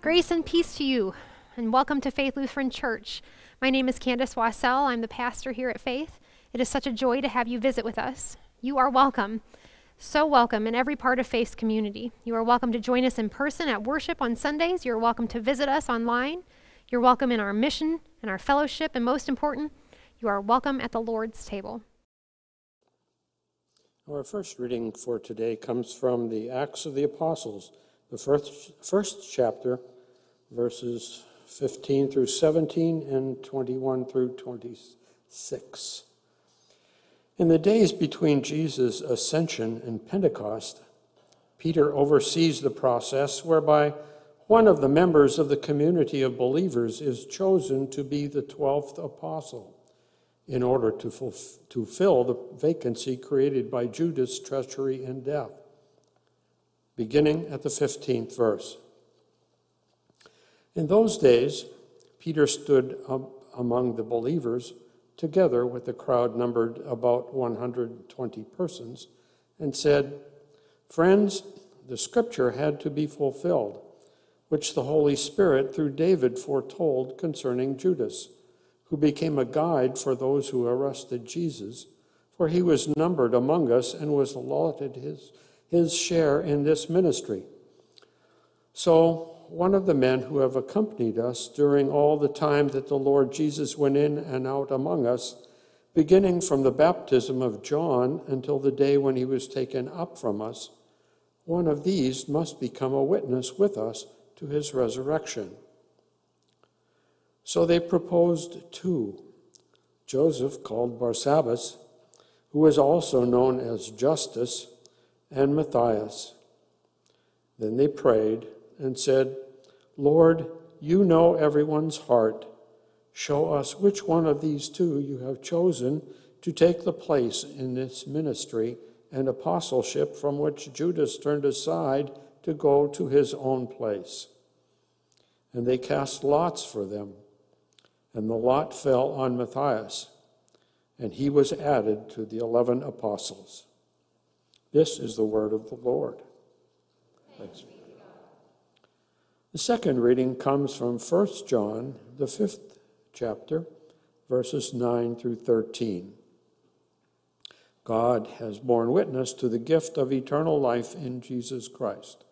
Grace and peace to you, and welcome to Faith Lutheran Church. My name is Candace Wassell. I'm the pastor here at Faith. It is such a joy to have you visit with us. You are welcome. So welcome in every part of Faith's community. You are welcome to join us in person at worship on Sundays. You're welcome to visit us online. You're welcome in our mission and our fellowship, and most important, you are welcome at the Lord's table. Our first reading for today comes from the Acts of the Apostles, the first, first chapter verses 15 through 17 and 21 through 26. In the days between Jesus' ascension and Pentecost, Peter oversees the process whereby one of the members of the community of believers is chosen to be the 12th apostle in order to, to fill the vacancy created by Judas' treachery and death. Beginning at the 15th verse. In those days, Peter stood among the believers together with a crowd numbered about 120 persons and said, Friends, the scripture had to be fulfilled, which the Holy Spirit through David foretold concerning Judas, who became a guide for those who arrested Jesus, for he was numbered among us and was allotted his, his share in this ministry. So one of the men who have accompanied us during all the time that the Lord Jesus went in and out among us, beginning from the baptism of John until the day when he was taken up from us, one of these must become a witness with us to his resurrection. So they proposed two Joseph, called Barsabbas, who was also known as Justus, and Matthias. Then they prayed and said, Lord, you know everyone's heart. Show us which one of these two you have chosen to take the place in this ministry and apostleship from which Judas turned aside to go to his own place. And they cast lots for them, and the lot fell on Matthias, and he was added to the eleven apostles. This is the word of the Lord. Thanks. The second reading comes from 1 John, the fifth chapter, verses 9 through 13. God has borne witness to the gift of eternal life in Jesus Christ.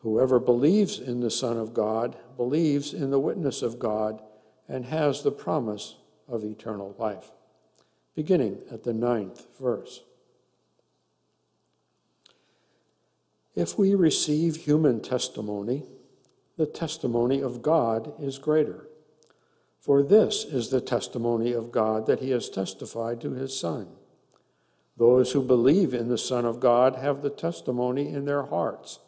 Whoever believes in the Son of God believes in the witness of God and has the promise of eternal life. Beginning at the ninth verse. If we receive human testimony, the testimony of God is greater. For this is the testimony of God that he has testified to his Son. Those who believe in the Son of God have the testimony in their hearts.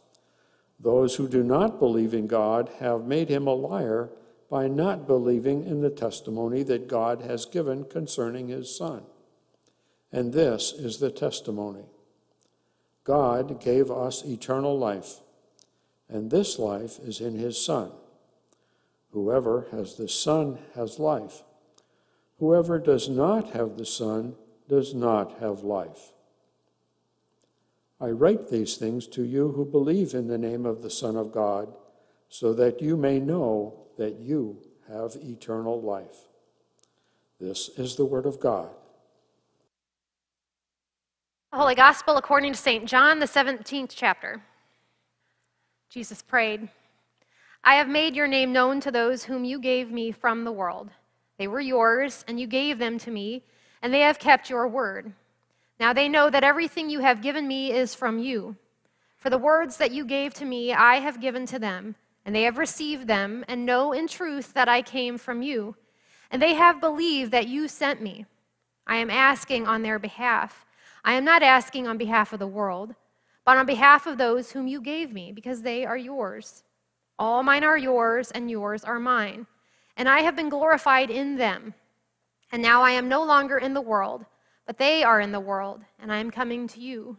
Those who do not believe in God have made him a liar by not believing in the testimony that God has given concerning his Son. And this is the testimony God gave us eternal life and this life is in his Son. Whoever has the Son has life. Whoever does not have the Son does not have life. I write these things to you who believe in the name of the Son of God, so that you may know that you have eternal life. This is the Word of God. The Holy Gospel according to St. John, the 17th chapter. Jesus prayed, I have made your name known to those whom you gave me from the world. They were yours, and you gave them to me, and they have kept your word. Now they know that everything you have given me is from you. For the words that you gave to me, I have given to them, and they have received them, and know in truth that I came from you. And they have believed that you sent me. I am asking on their behalf. I am not asking on behalf of the world but on behalf of those whom you gave me, because they are yours. All mine are yours, and yours are mine. And I have been glorified in them. And now I am no longer in the world, but they are in the world, and I am coming to you.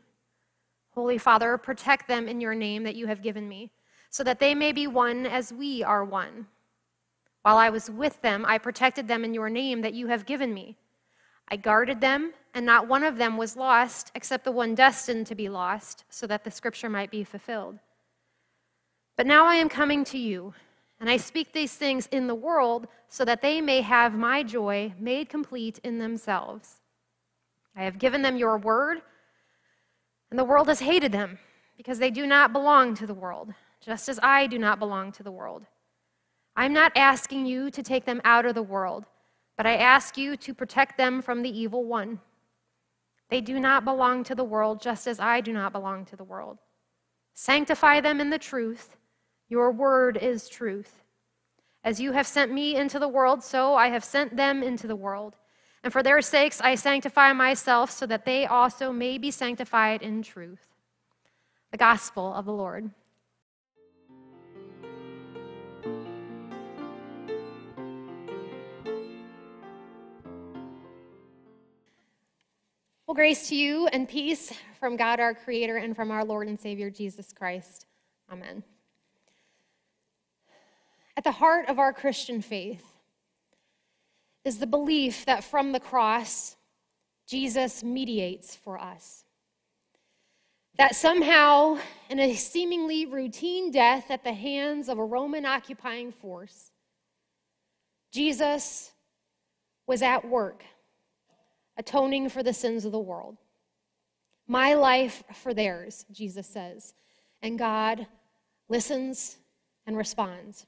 Holy Father, protect them in your name that you have given me, so that they may be one as we are one. While I was with them, I protected them in your name that you have given me. I guarded them, and not one of them was lost except the one destined to be lost, so that the scripture might be fulfilled. But now I am coming to you, and I speak these things in the world so that they may have my joy made complete in themselves. I have given them your word, and the world has hated them because they do not belong to the world, just as I do not belong to the world. I'm not asking you to take them out of the world, but I ask you to protect them from the evil one. They do not belong to the world, just as I do not belong to the world. Sanctify them in the truth. Your word is truth. As you have sent me into the world, so I have sent them into the world. And for their sakes I sanctify myself, so that they also may be sanctified in truth. The Gospel of the Lord. Well, grace to you and peace from God our Creator and from our Lord and Savior Jesus Christ. Amen. At the heart of our Christian faith is the belief that from the cross, Jesus mediates for us. That somehow, in a seemingly routine death at the hands of a Roman occupying force, Jesus was at work atoning for the sins of the world. My life for theirs, Jesus says. And God listens and responds,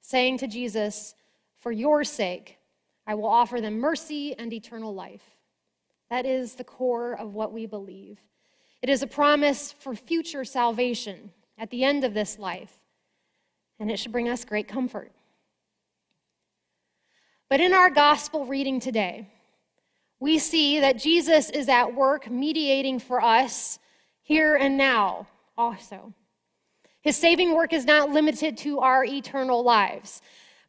saying to Jesus, For your sake, I will offer them mercy and eternal life. That is the core of what we believe. It is a promise for future salvation at the end of this life, and it should bring us great comfort. But in our gospel reading today, we see that Jesus is at work mediating for us here and now also. His saving work is not limited to our eternal lives.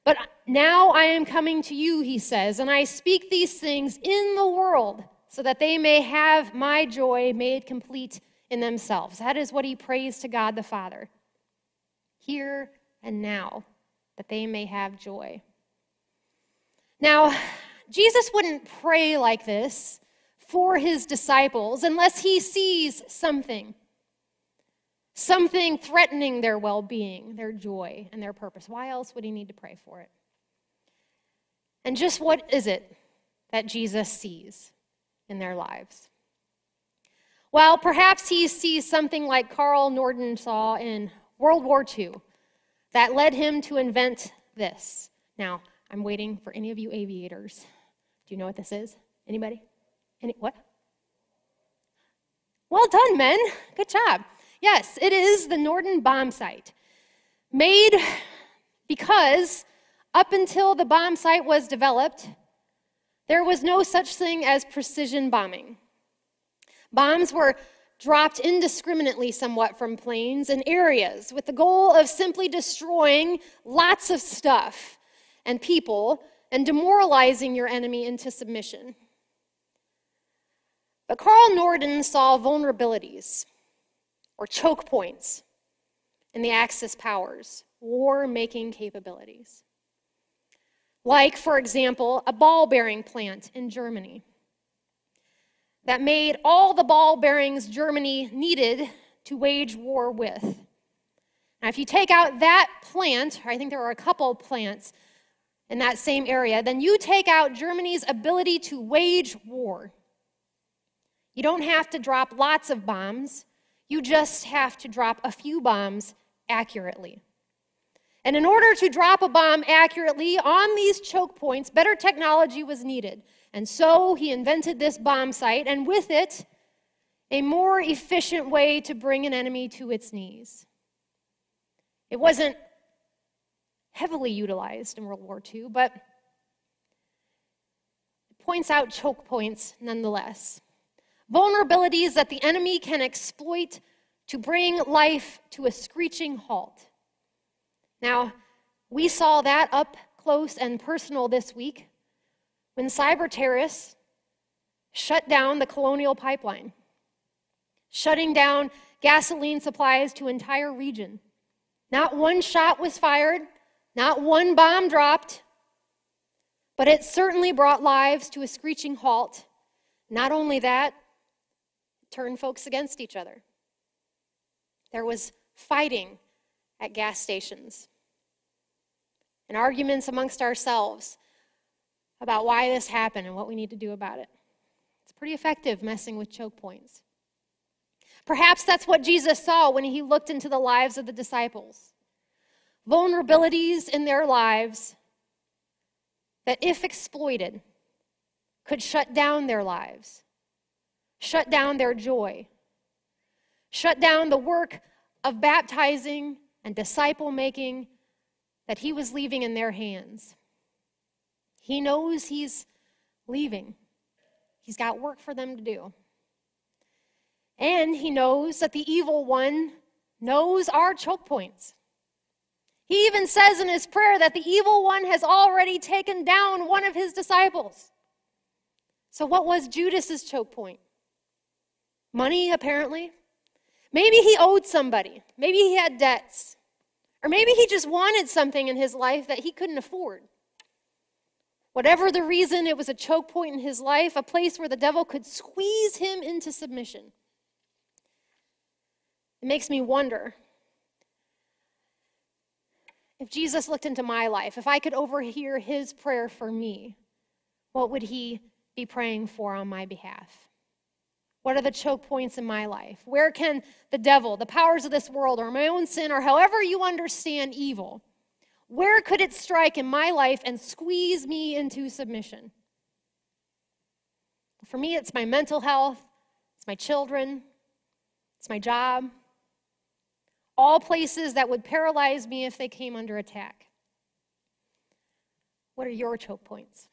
But now I am coming to you, he says, and I speak these things in the world so that they may have my joy made complete in themselves. That is what he prays to God the Father. Here and now, that they may have joy. Now, Jesus wouldn't pray like this for his disciples unless he sees something something threatening their well being, their joy, and their purpose. Why else would he need to pray for it? And just what is it that Jesus sees in their lives? Well, perhaps he sees something like Carl Norden saw in World War II that led him to invent this. Now, I'm waiting for any of you aviators. Do you know what this is? Anybody? Any what? Well done, men. Good job. Yes, it is the Norden bomb sight. Made because up until the bomb sight was developed, there was no such thing as precision bombing. Bombs were dropped indiscriminately somewhat from planes in areas with the goal of simply destroying lots of stuff and people and demoralizing your enemy into submission. But Carl Norden saw vulnerabilities or choke points in the Axis powers' war making capabilities. Like, for example, a ball bearing plant in Germany that made all the ball bearings Germany needed to wage war with. Now, if you take out that plant, I think there are a couple plants in that same area, then you take out Germany's ability to wage war. You don't have to drop lots of bombs. You just have to drop a few bombs accurately. And in order to drop a bomb accurately on these choke points, better technology was needed. And so he invented this bomb sight, and with it, a more efficient way to bring an enemy to its knees. It wasn't heavily utilized in World War II, but it points out choke points nonetheless vulnerabilities that the enemy can exploit to bring life to a screeching halt. Now, we saw that up close and personal this week when cyber terrorists shut down the Colonial Pipeline, shutting down gasoline supplies to entire region. Not one shot was fired, not one bomb dropped, But it certainly brought lives to a screeching halt. Not only that, it turned folks against each other. There was fighting at gas stations and arguments amongst ourselves about why this happened and what we need to do about it. It's pretty effective messing with choke points. Perhaps that's what Jesus saw when he looked into the lives of the disciples vulnerabilities in their lives that, if exploited, could shut down their lives, shut down their joy, shut down the work of baptizing and disciple making that he was leaving in their hands. He knows he's leaving, he's got work for them to do. And he knows that the evil one knows our choke points. He even says in his prayer that the evil one has already taken down one of his disciples. So, what was Judas's choke point? Money, apparently. Maybe he owed somebody. Maybe he had debts. Or maybe he just wanted something in his life that he couldn't afford. Whatever the reason, it was a choke point in his life, a place where the devil could squeeze him into submission. It makes me wonder if Jesus looked into my life, if I could overhear his prayer for me, what would he be praying for on my behalf? What are the choke points in my life? Where can the devil, the powers of this world, or my own sin, or however you understand evil, where could it strike in my life and squeeze me into submission? For me, it's my mental health, it's my children, it's my job, all places that would paralyze me if they came under attack. What are your choke points?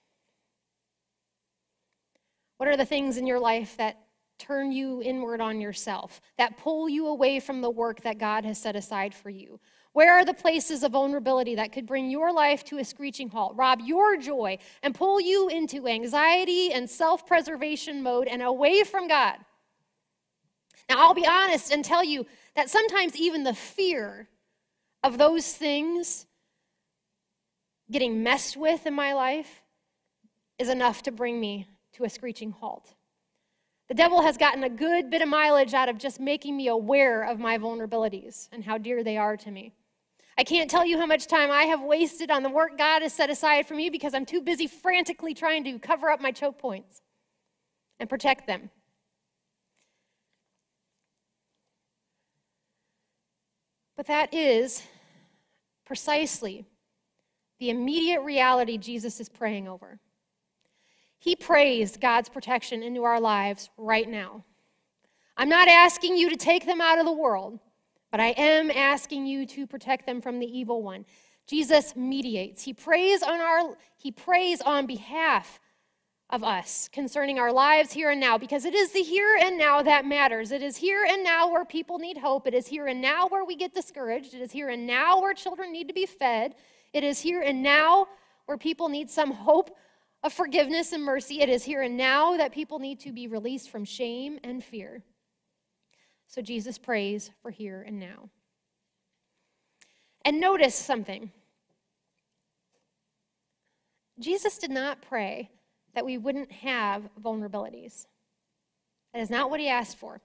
What are the things in your life that turn you inward on yourself, that pull you away from the work that God has set aside for you? Where are the places of vulnerability that could bring your life to a screeching halt, rob your joy, and pull you into anxiety and self preservation mode and away from God? Now, I'll be honest and tell you that sometimes even the fear of those things getting messed with in my life is enough to bring me to a screeching halt. The devil has gotten a good bit of mileage out of just making me aware of my vulnerabilities and how dear they are to me. I can't tell you how much time I have wasted on the work God has set aside for me because I'm too busy frantically trying to cover up my choke points and protect them. But that is precisely the immediate reality Jesus is praying over. He prays God's protection into our lives right now. I'm not asking you to take them out of the world, but I am asking you to protect them from the evil one. Jesus mediates. He prays on our he prays on behalf of us concerning our lives here and now because it is the here and now that matters. It is here and now where people need hope. It is here and now where we get discouraged. It is here and now where children need to be fed. It is here and now where people need some hope of forgiveness and mercy. It is here and now that people need to be released from shame and fear. So Jesus prays for here and now. And notice something Jesus did not pray that we wouldn't have vulnerabilities. That is not what he asked for,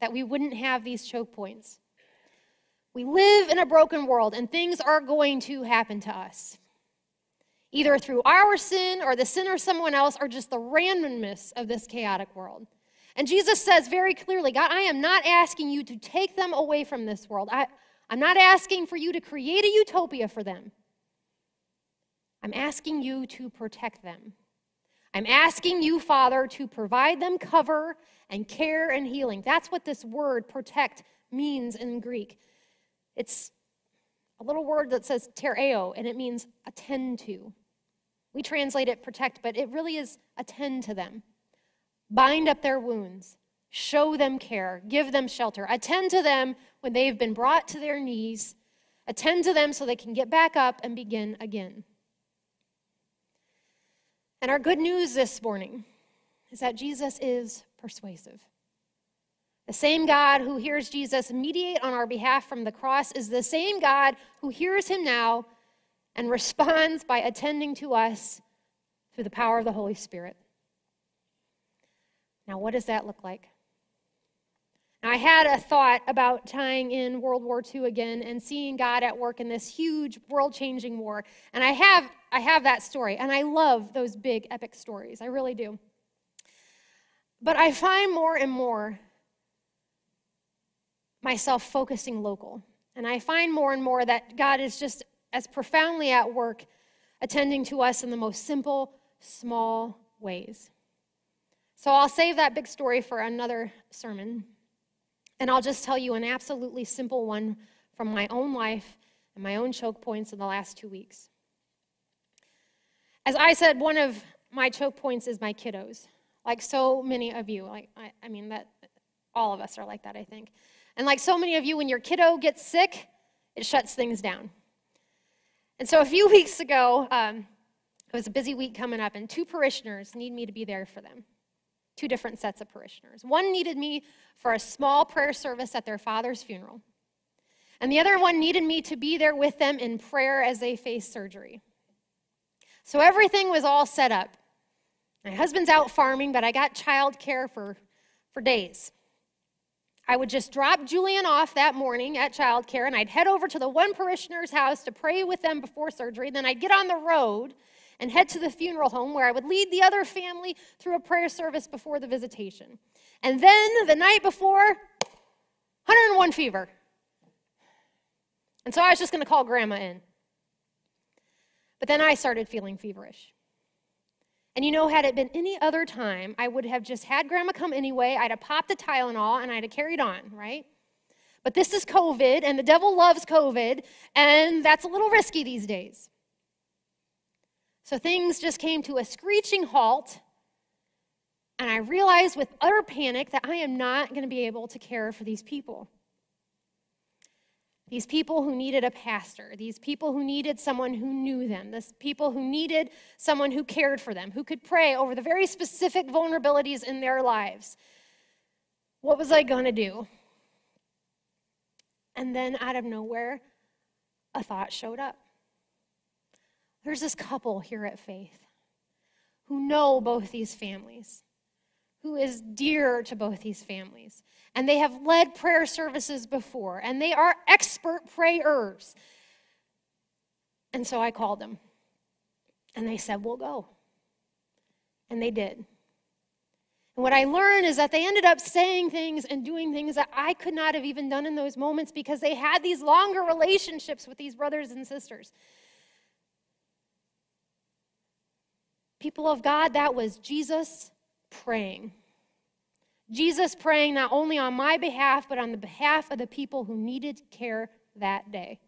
that we wouldn't have these choke points. We live in a broken world, and things are going to happen to us either through our sin or the sin of someone else or just the randomness of this chaotic world. And Jesus says very clearly, God, I am not asking you to take them away from this world. I, I'm not asking for you to create a utopia for them. I'm asking you to protect them. I'm asking you, Father, to provide them cover and care and healing. That's what this word protect means in Greek. It's a little word that says tereo, and it means attend to. We translate it protect, but it really is attend to them. Bind up their wounds, show them care, give them shelter, attend to them when they've been brought to their knees, attend to them so they can get back up and begin again. And our good news this morning is that Jesus is persuasive. The same God who hears Jesus mediate on our behalf from the cross is the same God who hears him now and responds by attending to us through the power of the Holy Spirit. Now, what does that look like? Now, I had a thought about tying in World War II again and seeing God at work in this huge world-changing war. And I have I have that story, and I love those big epic stories. I really do. But I find more and more myself focusing local. And I find more and more that God is just as profoundly at work attending to us in the most simple, small ways. So I'll save that big story for another sermon. And I'll just tell you an absolutely simple one from my own life and my own choke points in the last two weeks. As I said, one of my choke points is my kiddos. Like so many of you, like I, I mean that all of us are like that, I think. And like so many of you, when your kiddo gets sick, it shuts things down. And so a few weeks ago, um, it was a busy week coming up, and two parishioners need me to be there for them. Two different sets of parishioners. One needed me for a small prayer service at their father's funeral, and the other one needed me to be there with them in prayer as they face surgery. So everything was all set up. My husband's out farming, but I got childcare for, for days. I would just drop Julian off that morning at childcare, and I'd head over to the one parishioner's house to pray with them before surgery. Then I'd get on the road and head to the funeral home where I would lead the other family through a prayer service before the visitation. And then the night before, 101 fever. And so I was just going to call grandma in. But then I started feeling feverish. And you know, had it been any other time, I would have just had grandma come anyway. I'd have popped the Tylenol and I'd have carried on, right? But this is COVID, and the devil loves COVID, and that's a little risky these days. So things just came to a screeching halt, and I realized with utter panic that I am not going to be able to care for these people. These people who needed a pastor, these people who needed someone who knew them, these people who needed someone who cared for them, who could pray over the very specific vulnerabilities in their lives. What was I going to do? And then out of nowhere, a thought showed up. There's this couple here at Faith who know both these families, who is dear to both these families and they have led prayer services before, and they are expert prayers. And so I called them, and they said, We'll go. And they did. And what I learned is that they ended up saying things and doing things that I could not have even done in those moments because they had these longer relationships with these brothers and sisters. People of God, that was Jesus praying. Jesus praying not only on my behalf, but on the behalf of the people who needed care that day.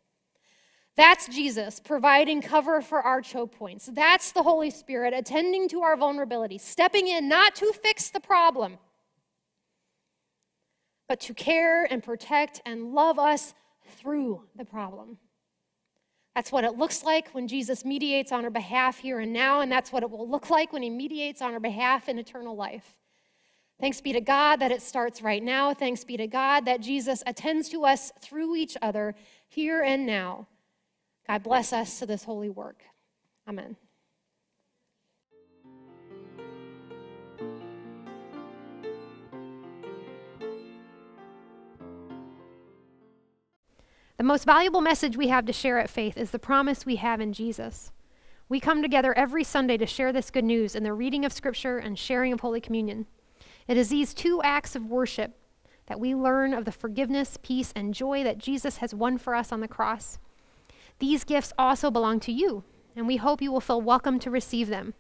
That's Jesus providing cover for our choke points. That's the Holy Spirit attending to our vulnerability, stepping in not to fix the problem, but to care and protect and love us through the problem. That's what it looks like when Jesus mediates on our behalf here and now, and that's what it will look like when he mediates on our behalf in eternal life. Thanks be to God that it starts right now. Thanks be to God that Jesus attends to us through each other here and now. God bless us to this holy work. Amen. The most valuable message we have to share at Faith is the promise we have in Jesus. We come together every Sunday to share this good news in the reading of Scripture and sharing of Holy Communion. It is these two acts of worship that we learn of the forgiveness, peace, and joy that Jesus has won for us on the cross. These gifts also belong to you, and we hope you will feel welcome to receive them.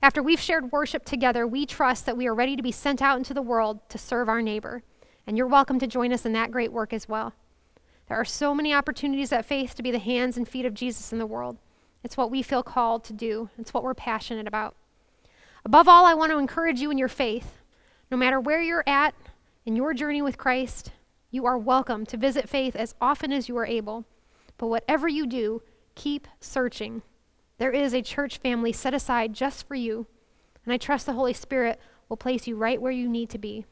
After we've shared worship together, we trust that we are ready to be sent out into the world to serve our neighbor, and you're welcome to join us in that great work as well. There are so many opportunities at Faith to be the hands and feet of Jesus in the world. It's what we feel called to do, it's what we're passionate about. Above all, I want to encourage you in your faith. No matter where you're at in your journey with Christ, you are welcome to visit faith as often as you are able. But whatever you do, keep searching. There is a church family set aside just for you, and I trust the Holy Spirit will place you right where you need to be.